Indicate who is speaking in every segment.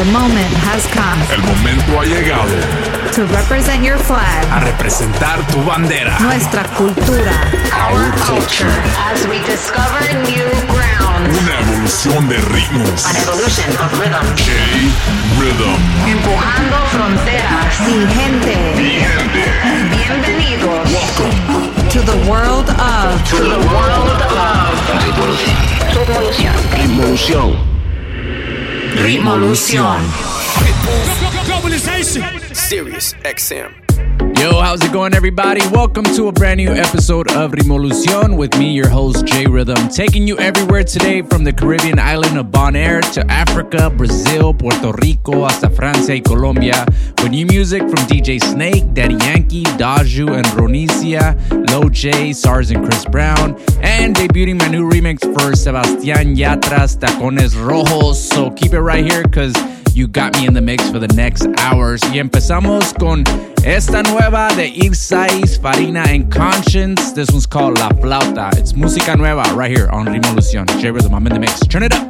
Speaker 1: The moment has come.
Speaker 2: El momento ha llegado.
Speaker 1: To represent your flag.
Speaker 2: A representar tu bandera.
Speaker 1: Nuestra cultura.
Speaker 2: Our culture.
Speaker 3: As we discover new ground.
Speaker 2: Una evolución de ritmos.
Speaker 3: An evolution of rhythm.
Speaker 2: J-Rhythm.
Speaker 3: Empujando fronteras.
Speaker 1: Mi gente.
Speaker 2: Mi gente.
Speaker 3: Bienvenidos.
Speaker 2: Welcome.
Speaker 1: To the world of.
Speaker 3: To the world of. Revolución.
Speaker 4: Revolución.
Speaker 1: Rimolución.
Speaker 4: Globalization. Serious XM.
Speaker 5: Yo, how's it going, everybody? Welcome to a brand new episode of Revolucion with me, your host, J Rhythm, taking you everywhere today from the Caribbean island of Bonaire to Africa, Brazil, Puerto Rico, hasta Francia y Colombia, with new music from DJ Snake, Daddy Yankee, Daju and Ronicia, Low J, SARS and Chris Brown, and debuting my new remix for Sebastián Yatras, Tacones Rojos. So keep it right here, because you got me in the mix for the next hours. Y empezamos con esta nueva de Irsais, Farina and Conscience. This one's called La Flauta. It's música nueva right here on Revolución. J Rhythm, I'm in the mix. Turn it up.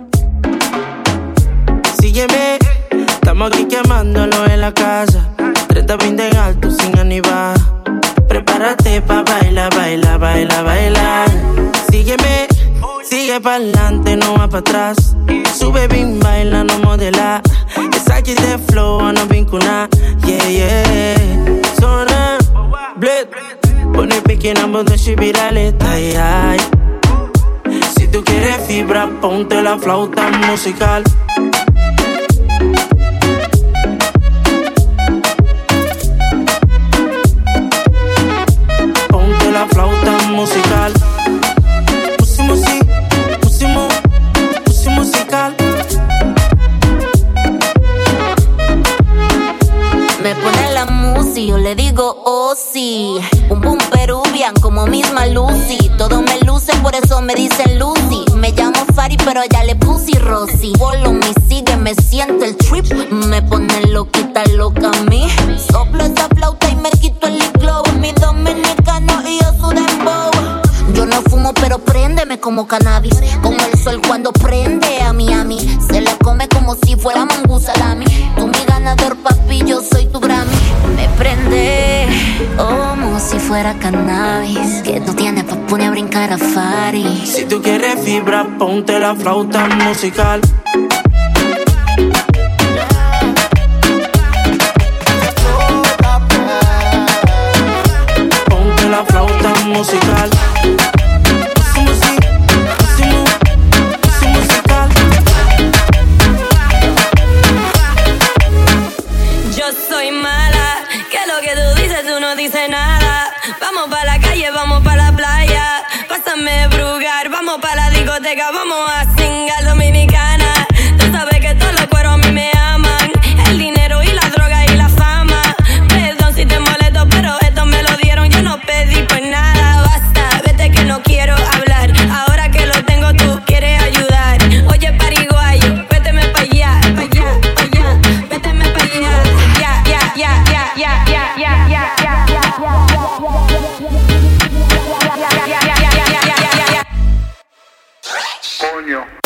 Speaker 6: Sígueme, estamos aquí quemándolo en la casa. 30 20 en alto sin animar. Prepárate pa' bailar, bailar, bailar, bailar. Sígueme, sigue pa'lante, no va pa' atrás. Sube bien, baila, no modela. Esa aquí de flow, no vincular. Yeah, yeah. Zona, bled. Pone pique en ambos de virales, ay. Si tú quieres fibra, ponte la flauta musical. Ponte la flauta musical.
Speaker 7: you.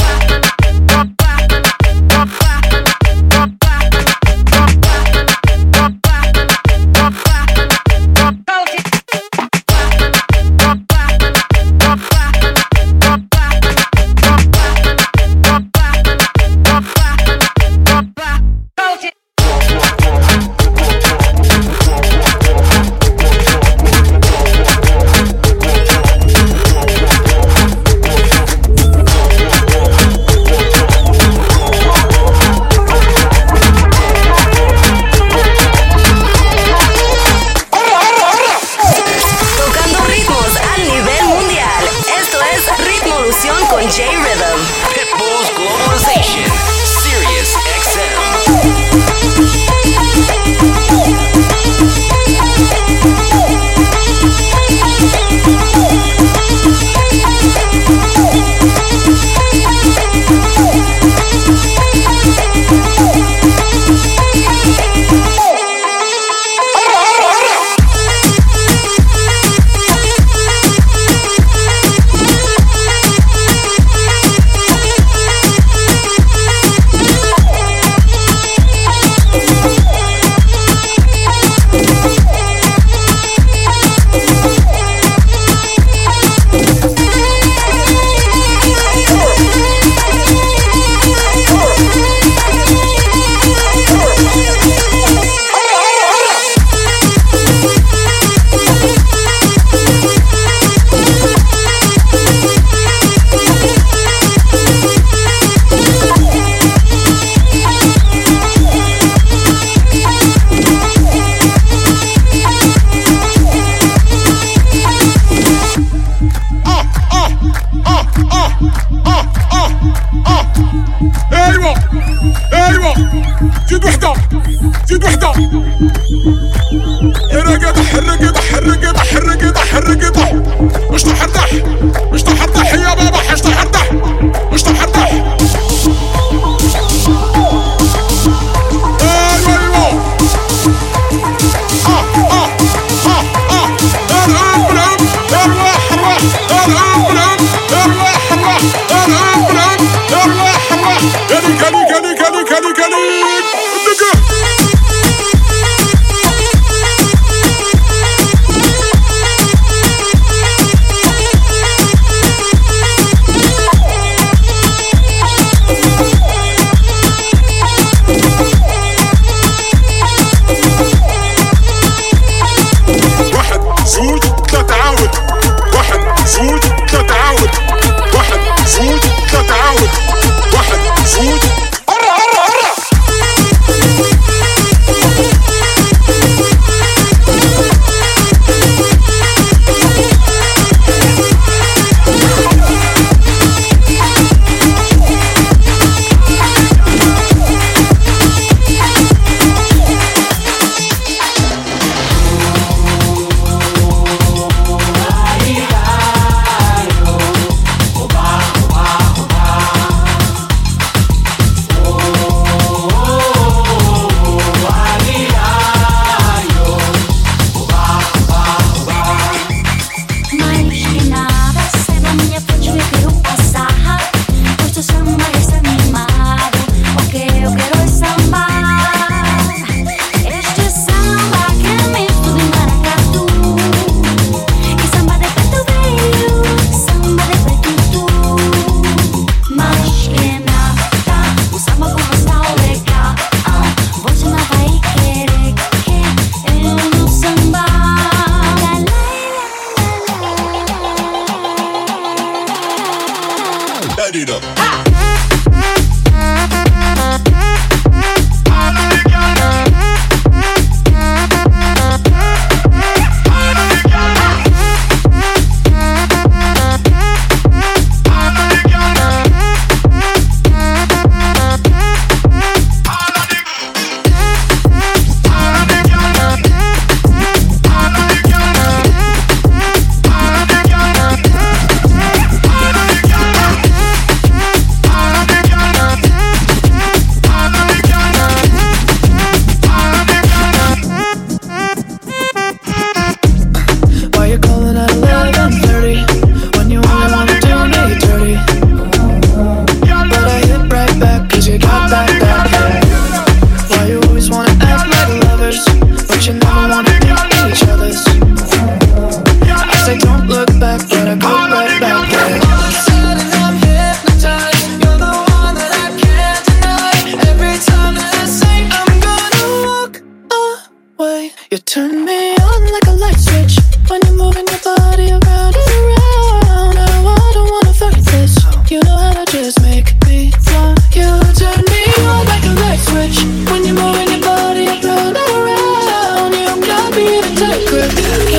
Speaker 7: When you're moving your body, round around, you got me in a tight grip.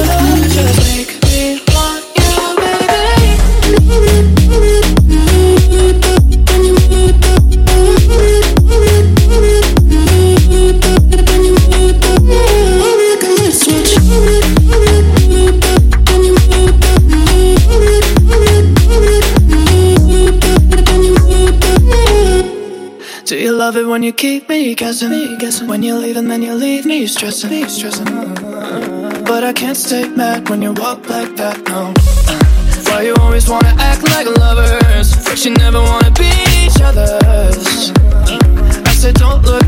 Speaker 7: when you keep me guessing, me guessing. When you leave and then you leave me stressing, me stressing. But I can't stay mad when you walk like that, no. Why you always wanna act like lovers? But you never wanna be each other's. I said don't look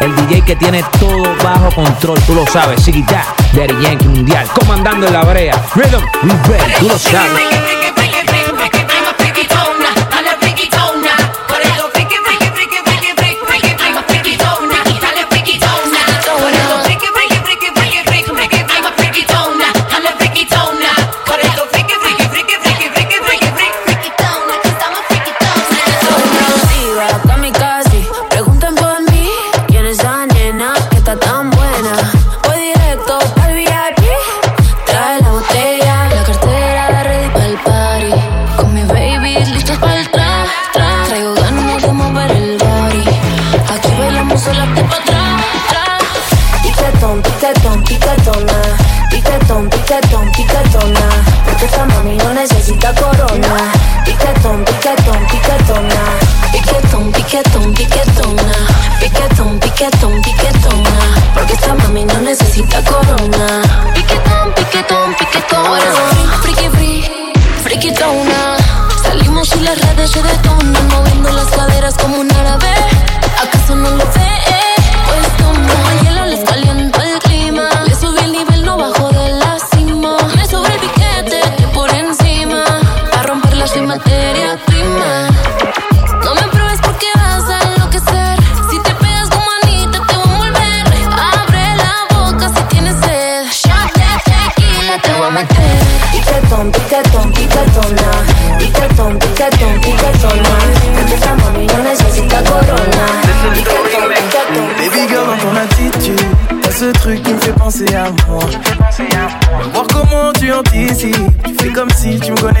Speaker 8: El DJ que tiene todo bajo control, tú lo sabes, Sigita, Daddy Yankee Mundial, comandando en la brea. Rhythm, Rebel, tú lo sabes.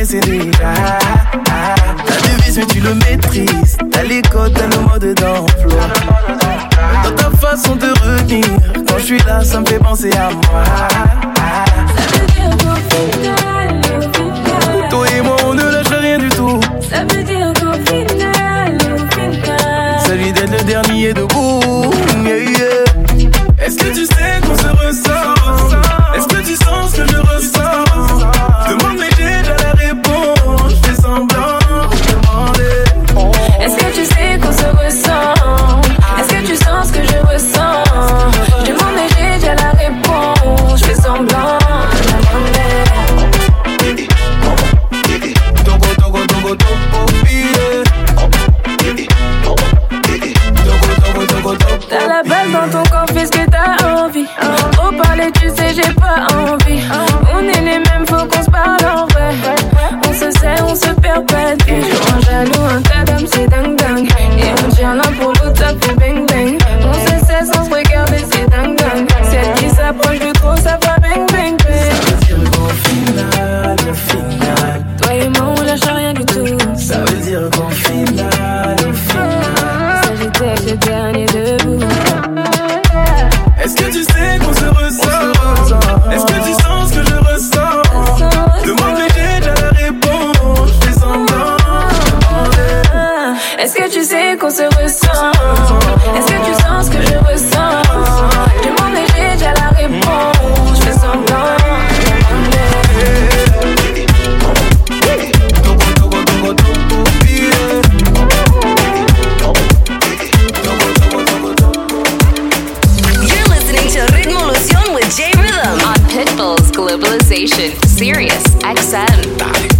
Speaker 9: connaissais ah, ah. déjà. Devise, mais tu le maîtrises. T'as les codes, t'as le mode d'emploi. Dans ta façon de revenir, quand je suis là, ça me fait penser à moi.
Speaker 10: Ça veut dire Toi et moi, on ne lâche rien du tout.
Speaker 9: Ça veut dire qu'au final,
Speaker 10: celui d'être le dernier debout.
Speaker 11: station, Sirius XM.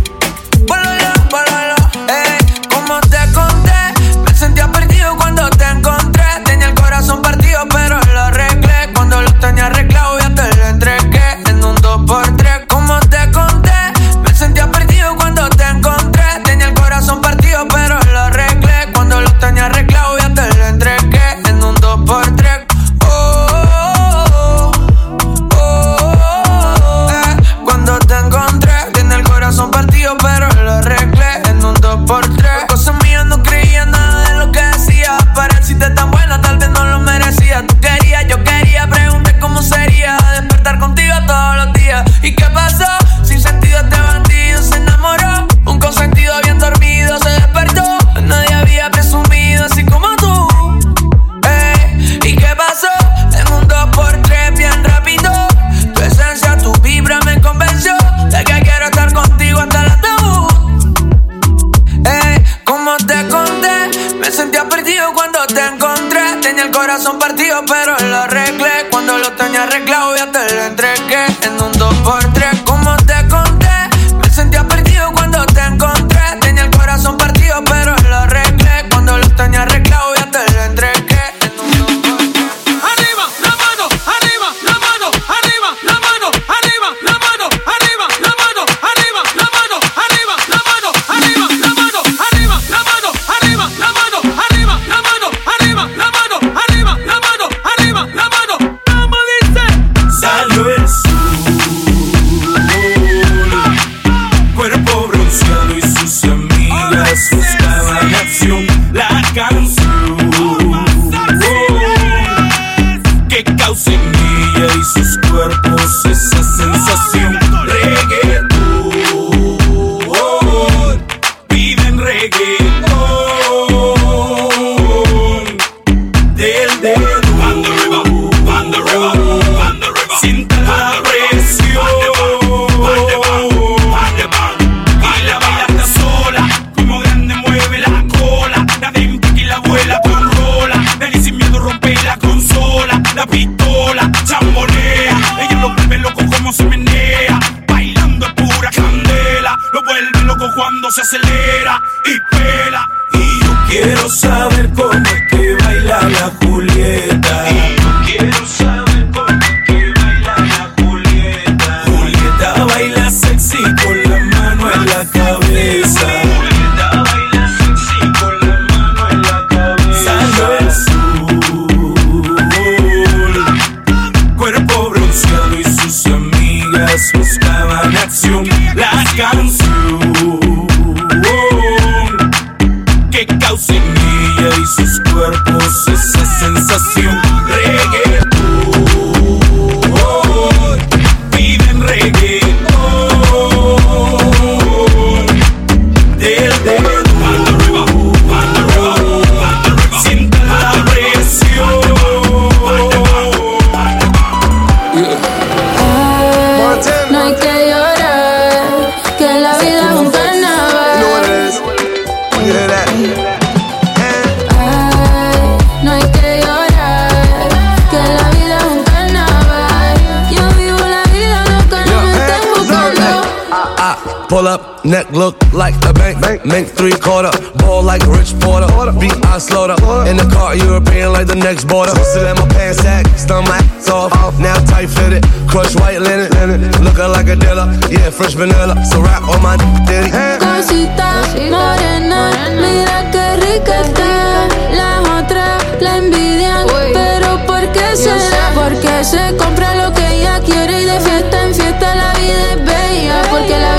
Speaker 12: Pull up, neck look like a bank. bank. Make three quarter, ball like Rich Porter. Porter. Beat I slaughter. In the car, European like the next border. Sit in my pants sack, stun my ass off. Now tight fitted, crush white linen. linen. Looking like a dealer, yeah, fresh vanilla. So rap on my ditty.
Speaker 13: Cosita morena, mira que rica está. Las otras la envidian, pero ¿por qué será? Porque se compra lo que ella quiere y de fiesta en fiesta la vida es bella. Porque la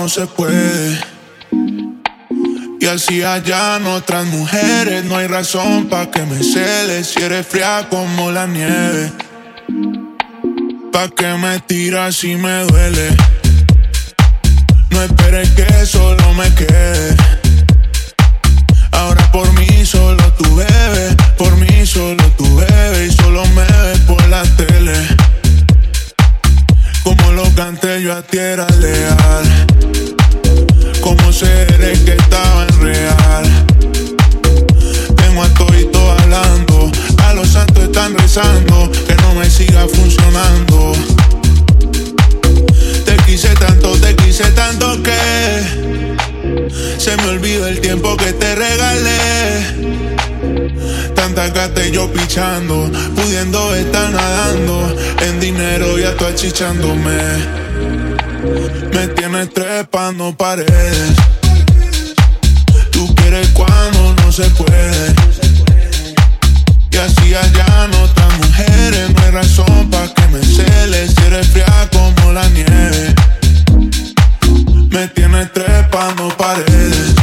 Speaker 13: no
Speaker 14: se puede. Y así hallan otras mujeres. No hay razón para que me celes. Si eres fría como la nieve. Pa' que me tiras si me duele. No esperes que solo me quede. Ahora por mí solo tú bebes, por mí solo tú bebes y solo me ves por la tele. Como lo canté yo a ti era leal. Como seres que estaban real. Tengo a todito hablando, a los santos están rezando que no me siga funcionando. Te quise tanto, te quise tanto que se me olvidó el tiempo que te regalé. Gata y yo pichando, pudiendo estar nadando. En dinero ya tú achichándome. Me tienes trepando paredes. Tú quieres cuando no se puede. Y así allá no otras mujeres. No hay razón para que me celes. Si eres fría como la nieve. Me tienes trepando paredes.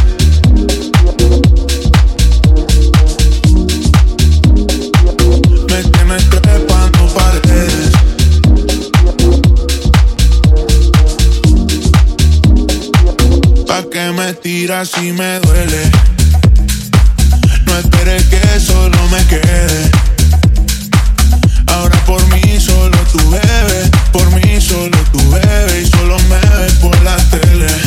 Speaker 14: Que me tiras si me duele. No esperes que solo me quede. Ahora por mí solo tú bebes, por mí solo tú bebes y solo me ves por la tele.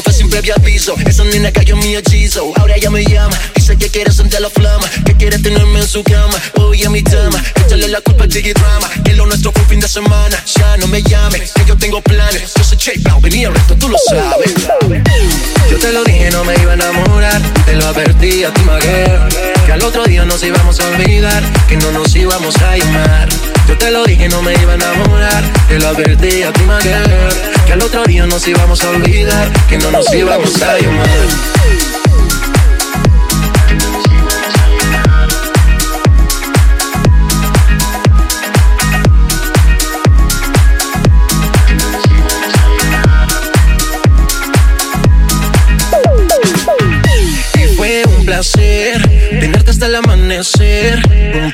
Speaker 15: Fue sin previo aviso. Esa nena cayó en mi hechizo. Ahora ella me llama. Dice que quiere sentir la flama. Que quiere tenerme en su cama. Hoy en mi cama. Échale la culpa al Jiggy Drama. Que lo nuestro fue un fin de semana. Ya no me llames. Que yo tengo planes. Yo soy J Balvin y el resto tú lo sabes. Yo te lo dije, no me iba a enamorar. Te lo advertí a ti, girl. Que al otro día nos íbamos a olvidar. Que no nos íbamos a llamar. Yo te lo dije, no me iba a enamorar. Te lo advertí a ti, girl. Que al otro día nos íbamos a olvidar. Que no nos íbamos a llamar. Hasta el amanecer.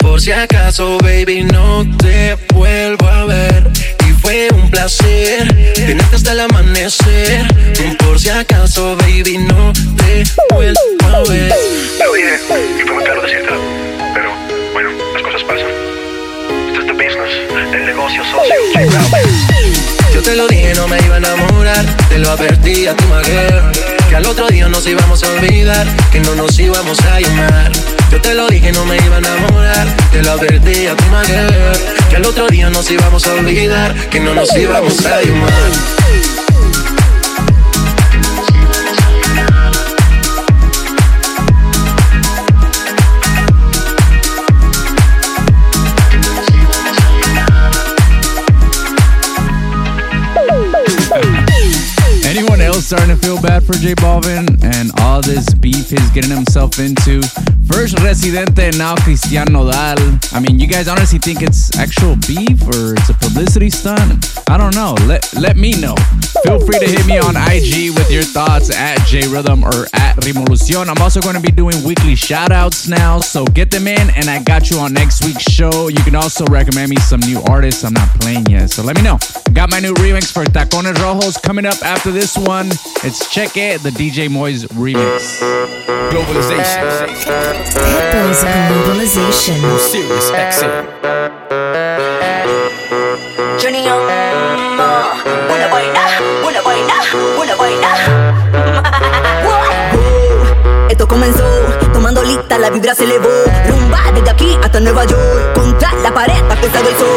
Speaker 15: Por si acaso, baby, no te vuelvo a ver. Y fue un placer tenerte hasta el amanecer. Por si acaso, baby, no te vuelvo a ver.
Speaker 16: Lo dije y fue muy claro decírtelo. Pero bueno, las cosas pasan. Esto es the business, el negocio socio.
Speaker 15: Yo te lo dije, no me iba a enamorar. Te lo advertí a tu mujer. Que al otro día nos íbamos a olvidar. Que no nos íbamos a llamar. Yo te lo dije, no me iba a enamorar. Te lo advertí a tu mujer. Que al otro día nos íbamos a olvidar. Que no nos íbamos a llamar.
Speaker 5: Starting to feel bad for J Balvin and all this beef he's getting himself into. First Residente, now Cristian Nodal. I mean, you guys honestly think it's actual beef or it's a publicity stunt? I don't know. Let let me know. Feel free to hit me on IG with your thoughts at J Rhythm or at Revolucion. I'm also going to be doing weekly shout outs now, so get them in and I got you on next week's show. You can also recommend me some new artists I'm not playing yet, so let me know. Got my new remix for Tacones Rojos coming up after this one. It's Cheque, it, the DJ Moyes remix.
Speaker 8: Globalization.
Speaker 1: Hippos Globalization.
Speaker 8: Sirius XM.
Speaker 17: Junior, una vaina, una vaina, una vaina. Esto comenzó la vibra se elevó. Rumba desde aquí hasta Nueva York. Contra la pared para que salga el sol.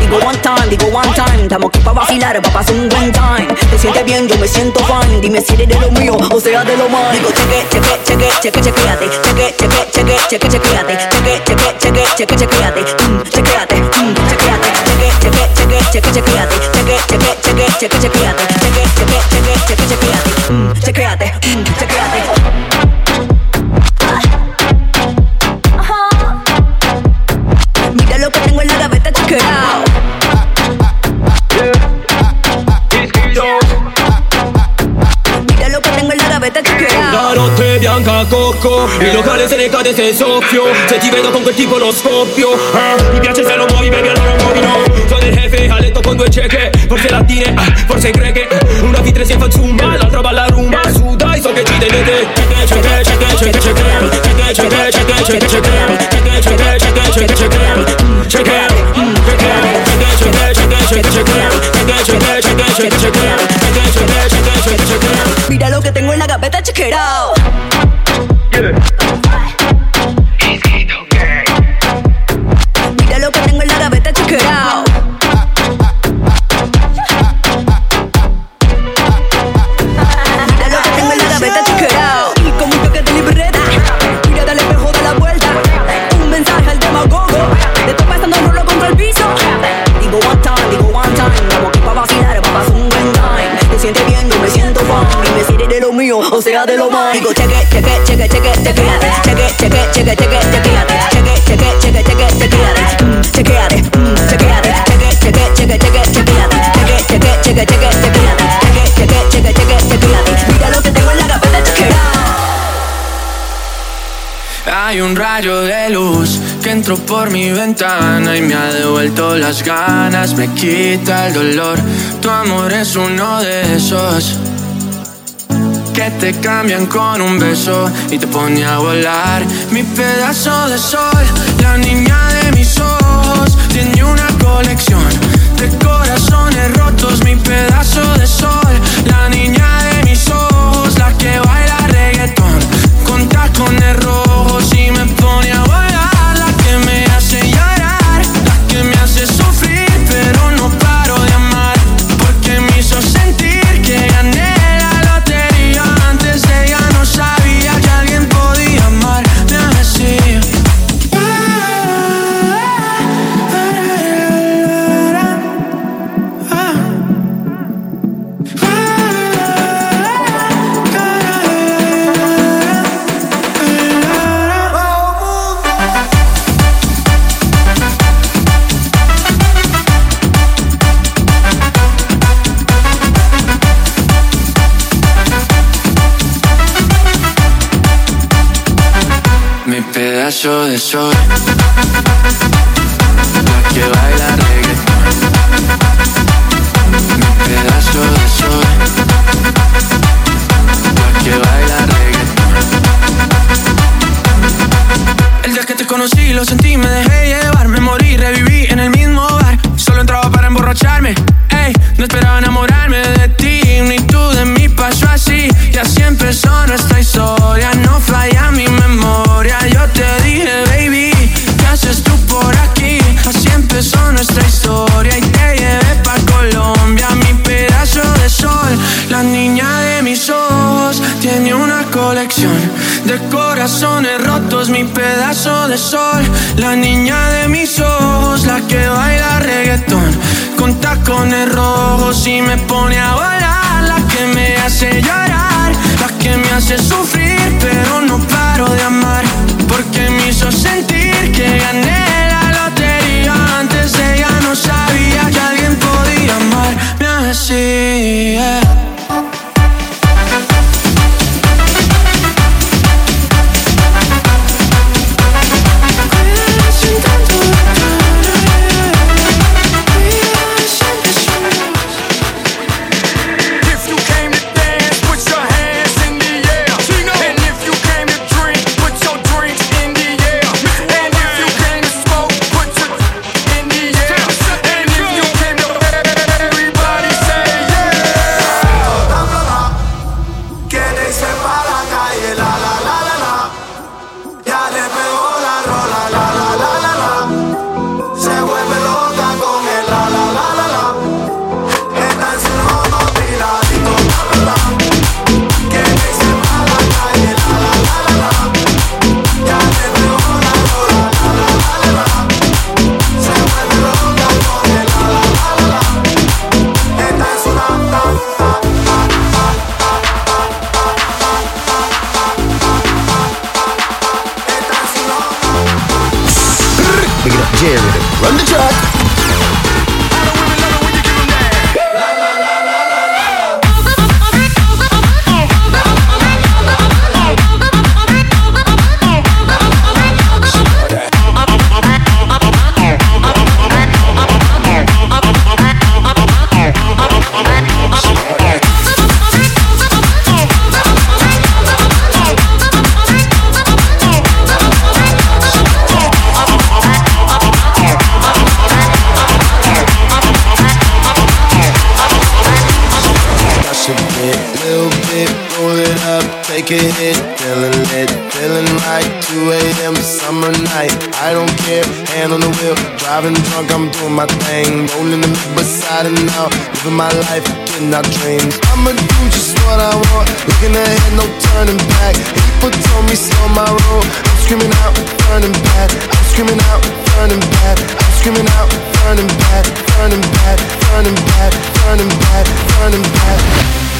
Speaker 17: Digo one time, digo one time. Estamos aquí para vacilar, para pasar un buen time. Te sientes bien, yo me siento fine. Dime si eres de lo mío o sea de lo más. Digo cheque, cheque, cheque, cheque, chequeate. Cheque, cheque, cheque, cheque, chequeate. Cheque, cheque, cheque, cheque, chequeate. Mm, chequeate, mm, chequeate. Cheque, cheque, cheque, cheque, chequeate. Cheque, cheque, cheque, cheque, chequeate. Cheque, cheque, cheque, cheque, chequeate. Mm, chequeate, mm, chequeate.
Speaker 18: coco. Cocco Il eh. locale se ne cade se soffio. Se ti vedo con quel tipo lo scoppio. Eh, Mi piace se lo muovi baby allora muovi no Sono il jefe a letto con due cieche. Forse latine, eh, forse greche. Una vitre si fa zumba, l'altra balla rumba. Eh. Su dai so che ci tenete. Cieche, cieche, cieche, cieche Cieche, cieche, cieche, cieche Cieche, cieche, cieche, cieche Cieche,
Speaker 17: Mira lo que tengo en la gaveta, chequerao Mm, mm.
Speaker 11: Hay un rayo de luz que entró por mi ventana y me ha devuelto las ganas, me quita el dolor. Tu amor es uno de esos que te cambian con un beso y te pone a volar. Mi pedazo de sol, la niña de mis ojos, tiene una colección de corazones rotos. Mi pedazo de sol, la niña de mis ojos, la que baila reggaetón con tacones rojos con tacones rojos y me pone a bailar. La que me hace llorar, la que me hace sufrir, pero no paro de amar. Porque me hizo sentir que gané
Speaker 19: Driving drunk, I'm doing my thing. Rolling the beside and now, living my life, getting our dreams. I'ma do just what I want. Looking ahead, no turning back. People told me slow my roll. I'm screaming out, turning back. I'm screaming out, turning back. I'm screaming out, turning back, turning back, turning back, turning back, turning back. Turnin bad.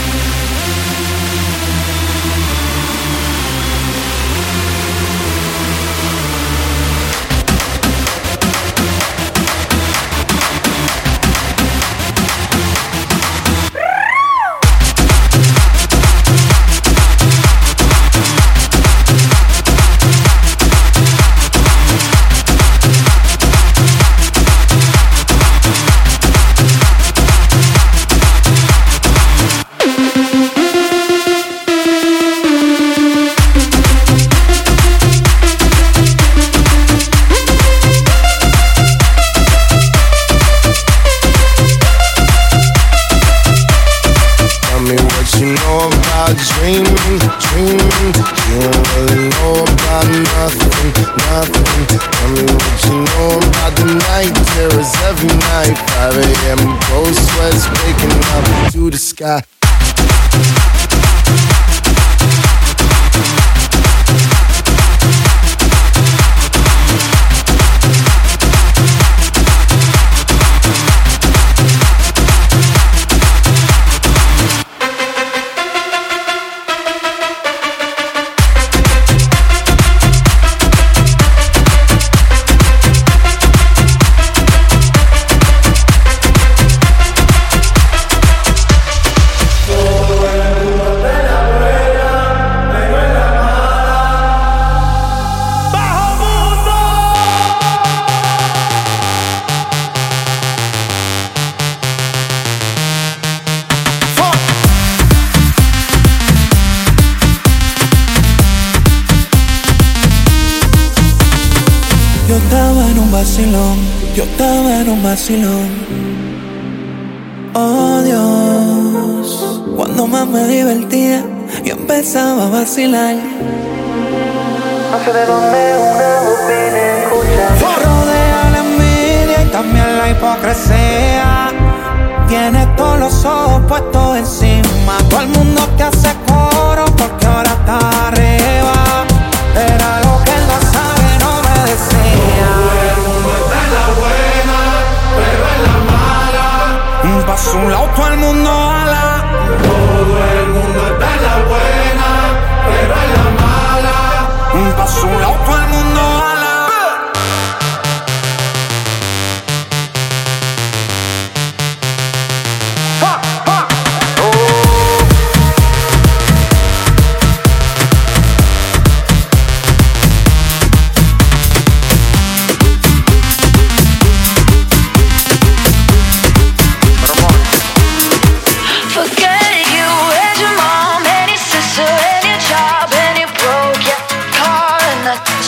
Speaker 19: feeling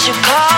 Speaker 19: you
Speaker 9: call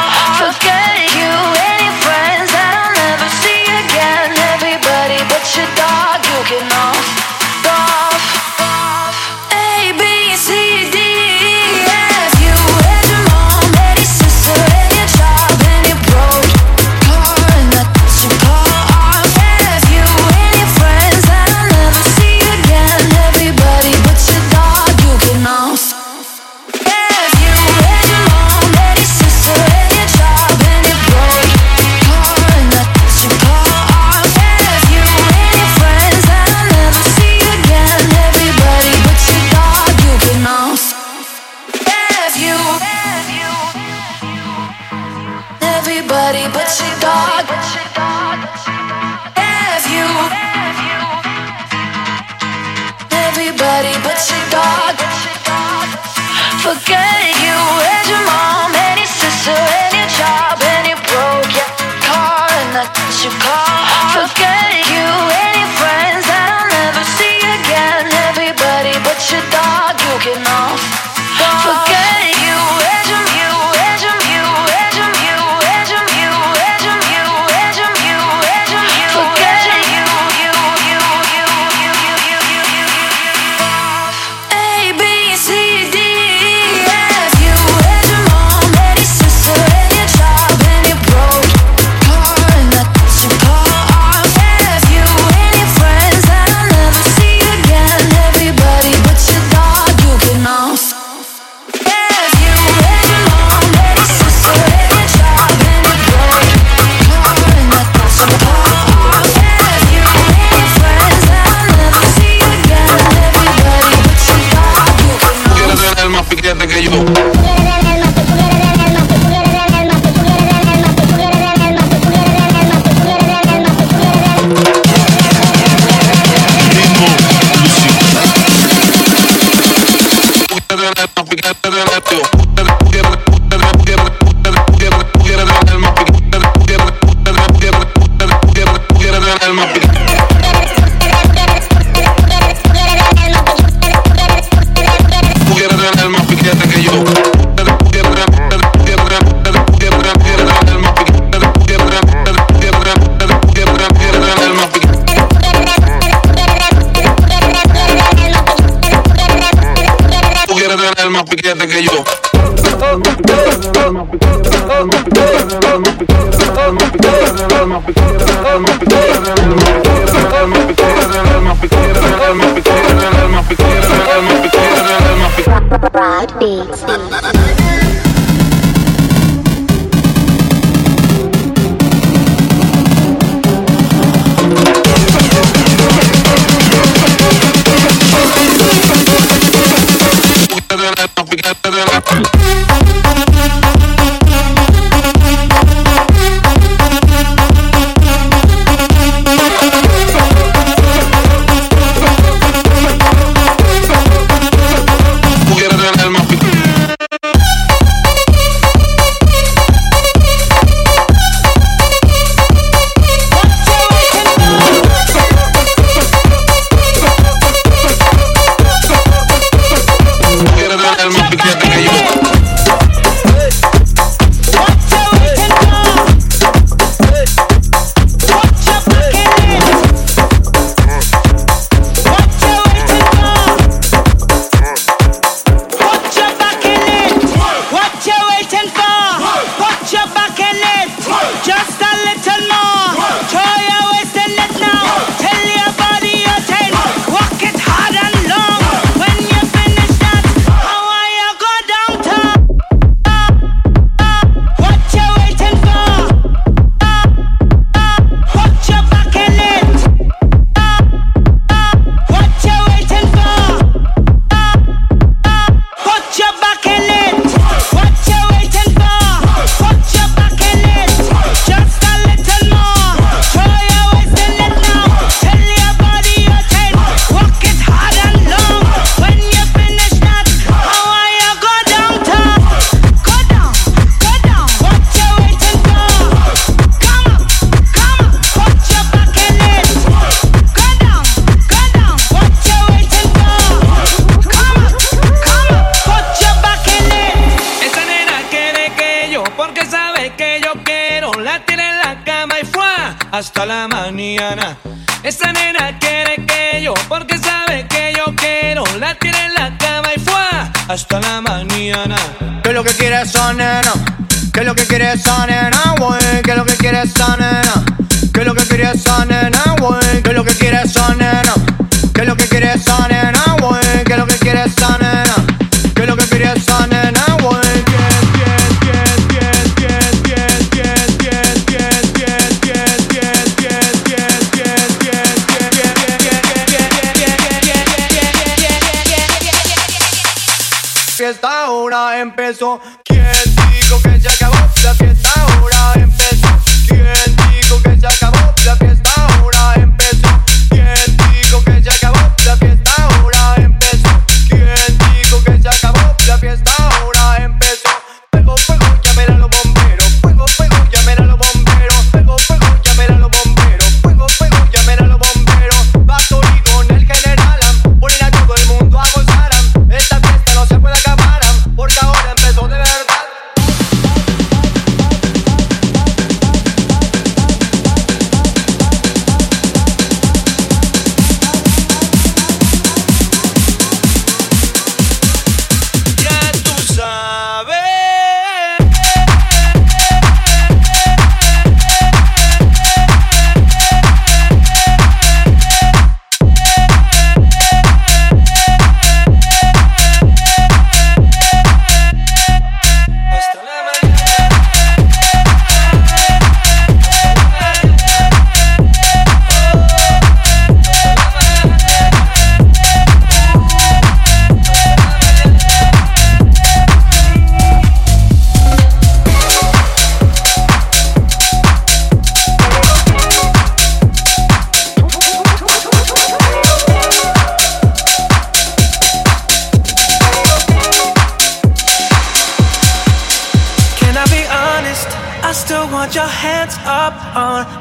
Speaker 9: empezó.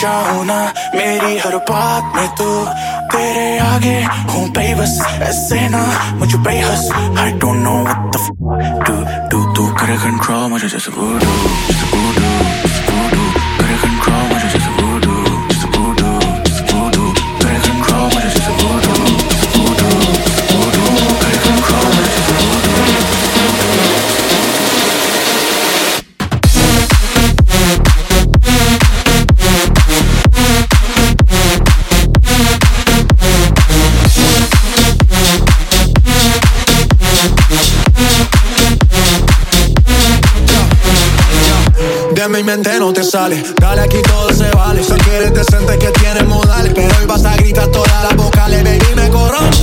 Speaker 20: चाहूँ ना मेरी हर बात में तू तेरे आगे हूँ बेबस, ऐसे ना। मुझे बेहस, I don't know what the f do do तू करे control, मुझे जैसे voodoo जैसे वो जैसे
Speaker 21: no te sale, dale aquí todo se vale. Sé que eres decente que tienes modales, pero hoy vas a gritar todas las vocales, baby me corrompe.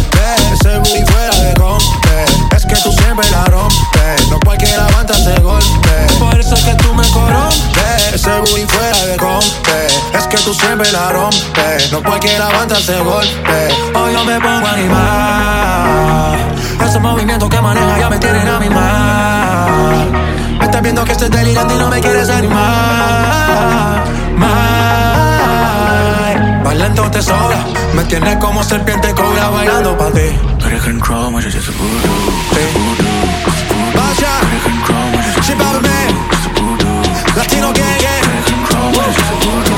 Speaker 21: Ese booty fuera de rompe, es que tú siempre la rompes. No cualquiera aguanta ese golpe, por eso es que tú me corrompes. Ese booty fuera de rompe, es que
Speaker 8: tú siempre la rompes. No cualquiera aguanta ese golpe. Hoy yo me pongo a animar. Esos movimientos que maneja ya me tienen a mi mal. Entiendo que estés delirando y no me quieres animar. Bailando te sobra, me tienes como serpiente cobra bailando pa' ti. But I can crawl, much as voodoo. Voodoo. Basha. But I can crawl, voodoo. Latino gang, yeah. But I can crawl, much as voodoo.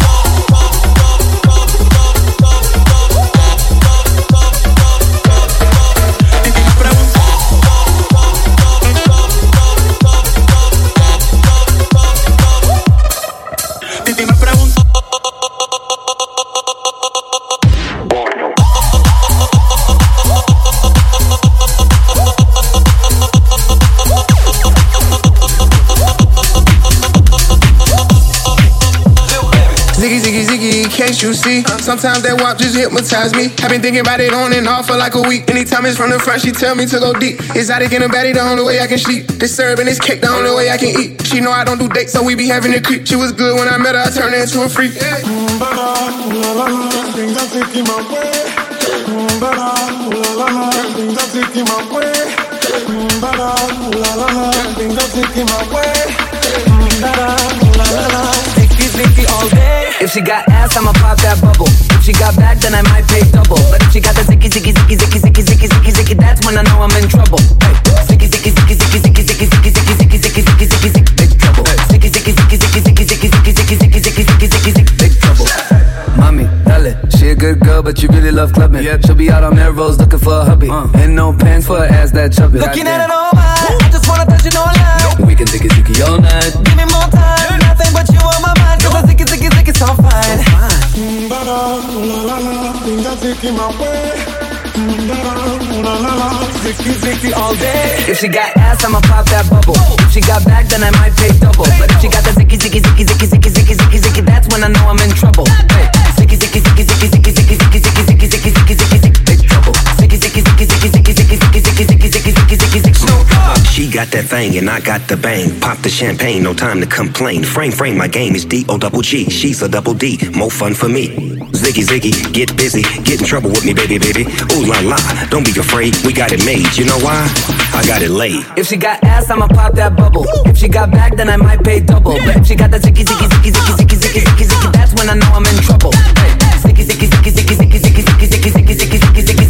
Speaker 21: Sometimes that walk just hypnotize me. I've been thinking about it on and off for like a week. Anytime it's from the front, she tell me to go deep. Exotic in a baddie, the only way I can sleep. This syrup and this cake, the only way I can eat. She know I don't do dates, so we be having a creep. She was good when I met her, I turned her into a freak.
Speaker 17: Sticky, sticky all day. If she got ass, I'ma pop that bubble. If she got back, then I might pay double. But if she got the zicky, zicky, zicky, zicky, zicky, zicky, zicky, zicky, that's when I know I'm in trouble. Hey, zicky, zicky, zicky, zicky, zicky, zicky, zicky, zicky, zicky, zicky, zicky, zicky, zicky, big trouble. Zicky, zicky, zicky, zicky, zicky, zicky, zicky, zicky, zicky, zicky, zicky, zicky, zicky, big trouble. Mommy, dale, she a good girl, but you really love clubbing. Yep. She'll be out on Melrose looking for a hubby. And no pants for her ass that chubby.
Speaker 9: Looking at it all right. I just wanna touch it all night.
Speaker 17: We can zicky, zicky all night.
Speaker 9: Give me Vicky my
Speaker 17: way. All day. If she got ass, I'ma pop that bubble. If she got back, then I might pay double. But if she got that zicky, zicky, zicky, zicky, zicky, zicky, zicky, zicky, that's when I know I'm in trouble. Hey, zicky, zicky, zicky, zicky, zicky, zicky, zicky, zicky, zicky, zicky, zicky, zicky, zicky, big trouble. Zicky, zicky, zicky, zicky, zicky, zicky, zicky, zicky, zicky, zicky, zicky, zicky, zicky, snow.
Speaker 22: She
Speaker 23: got that thing and I got the bang. Pop the champagne, no time to complain. Frame, frame, my game is D O double G. She's a double D, more fun for me. Ziggy, ziggy, get busy, get in trouble with me, baby, baby. Ooh la la, don't be afraid, we got it made. You know why? I got it laid.
Speaker 24: If she got ass, I'ma pop that bubble. If she got back, then I might pay double. But if she got that zicky, zicky, zicky, zicky, zicky, zicky, zicky, zicky, that's when I know I'm in trouble. Hey, zicky, zicky, zicky, zicky, zicky, zicky, zicky, zicky, zicky, zicky,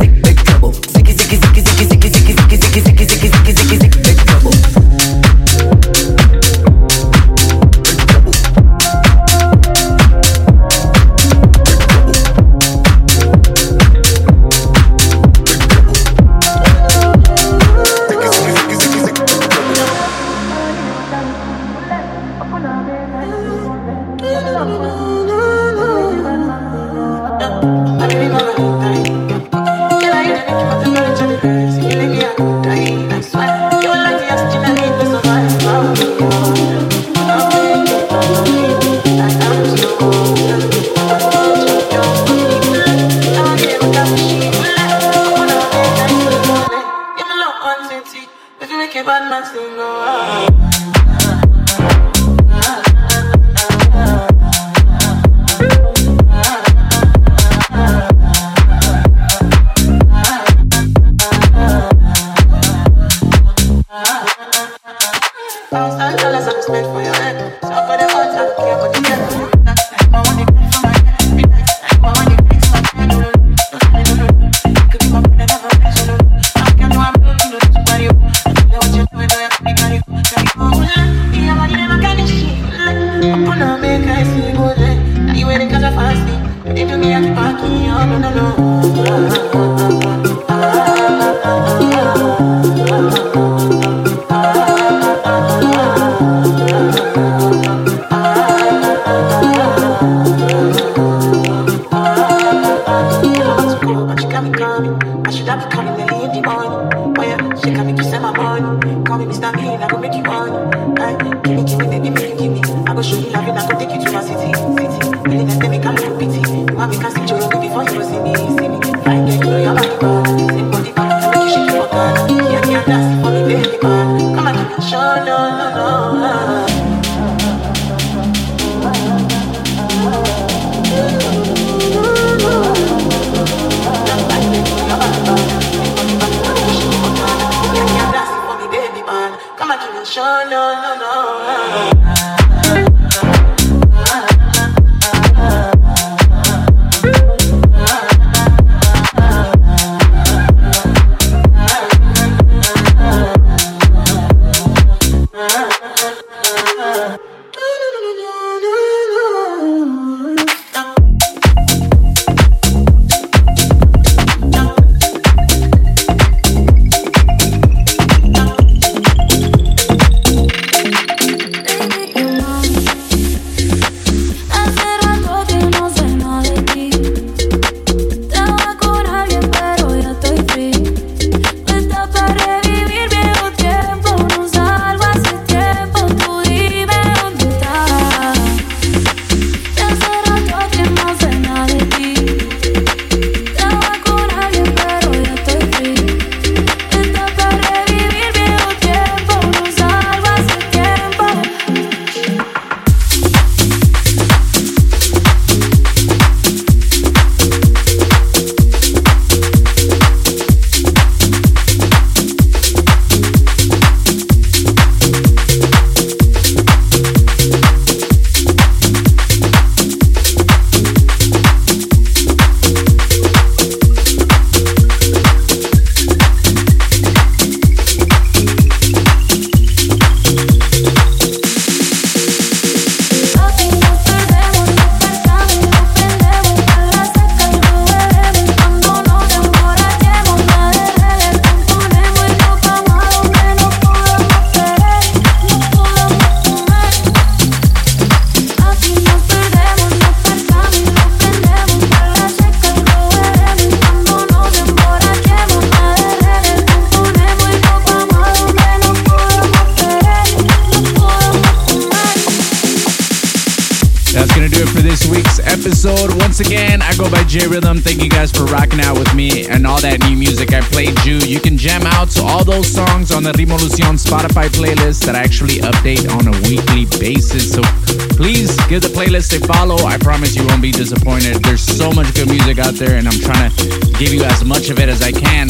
Speaker 5: playlist a follow. I promise you won't be disappointed. There's so much good music out there, and I'm trying to give you as much of it as I can.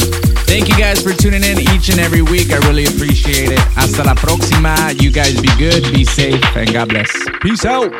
Speaker 5: Thank you guys for tuning in each and every week. I really appreciate it. Hasta la próxima. You guys be good, be safe, and God bless. Peace out.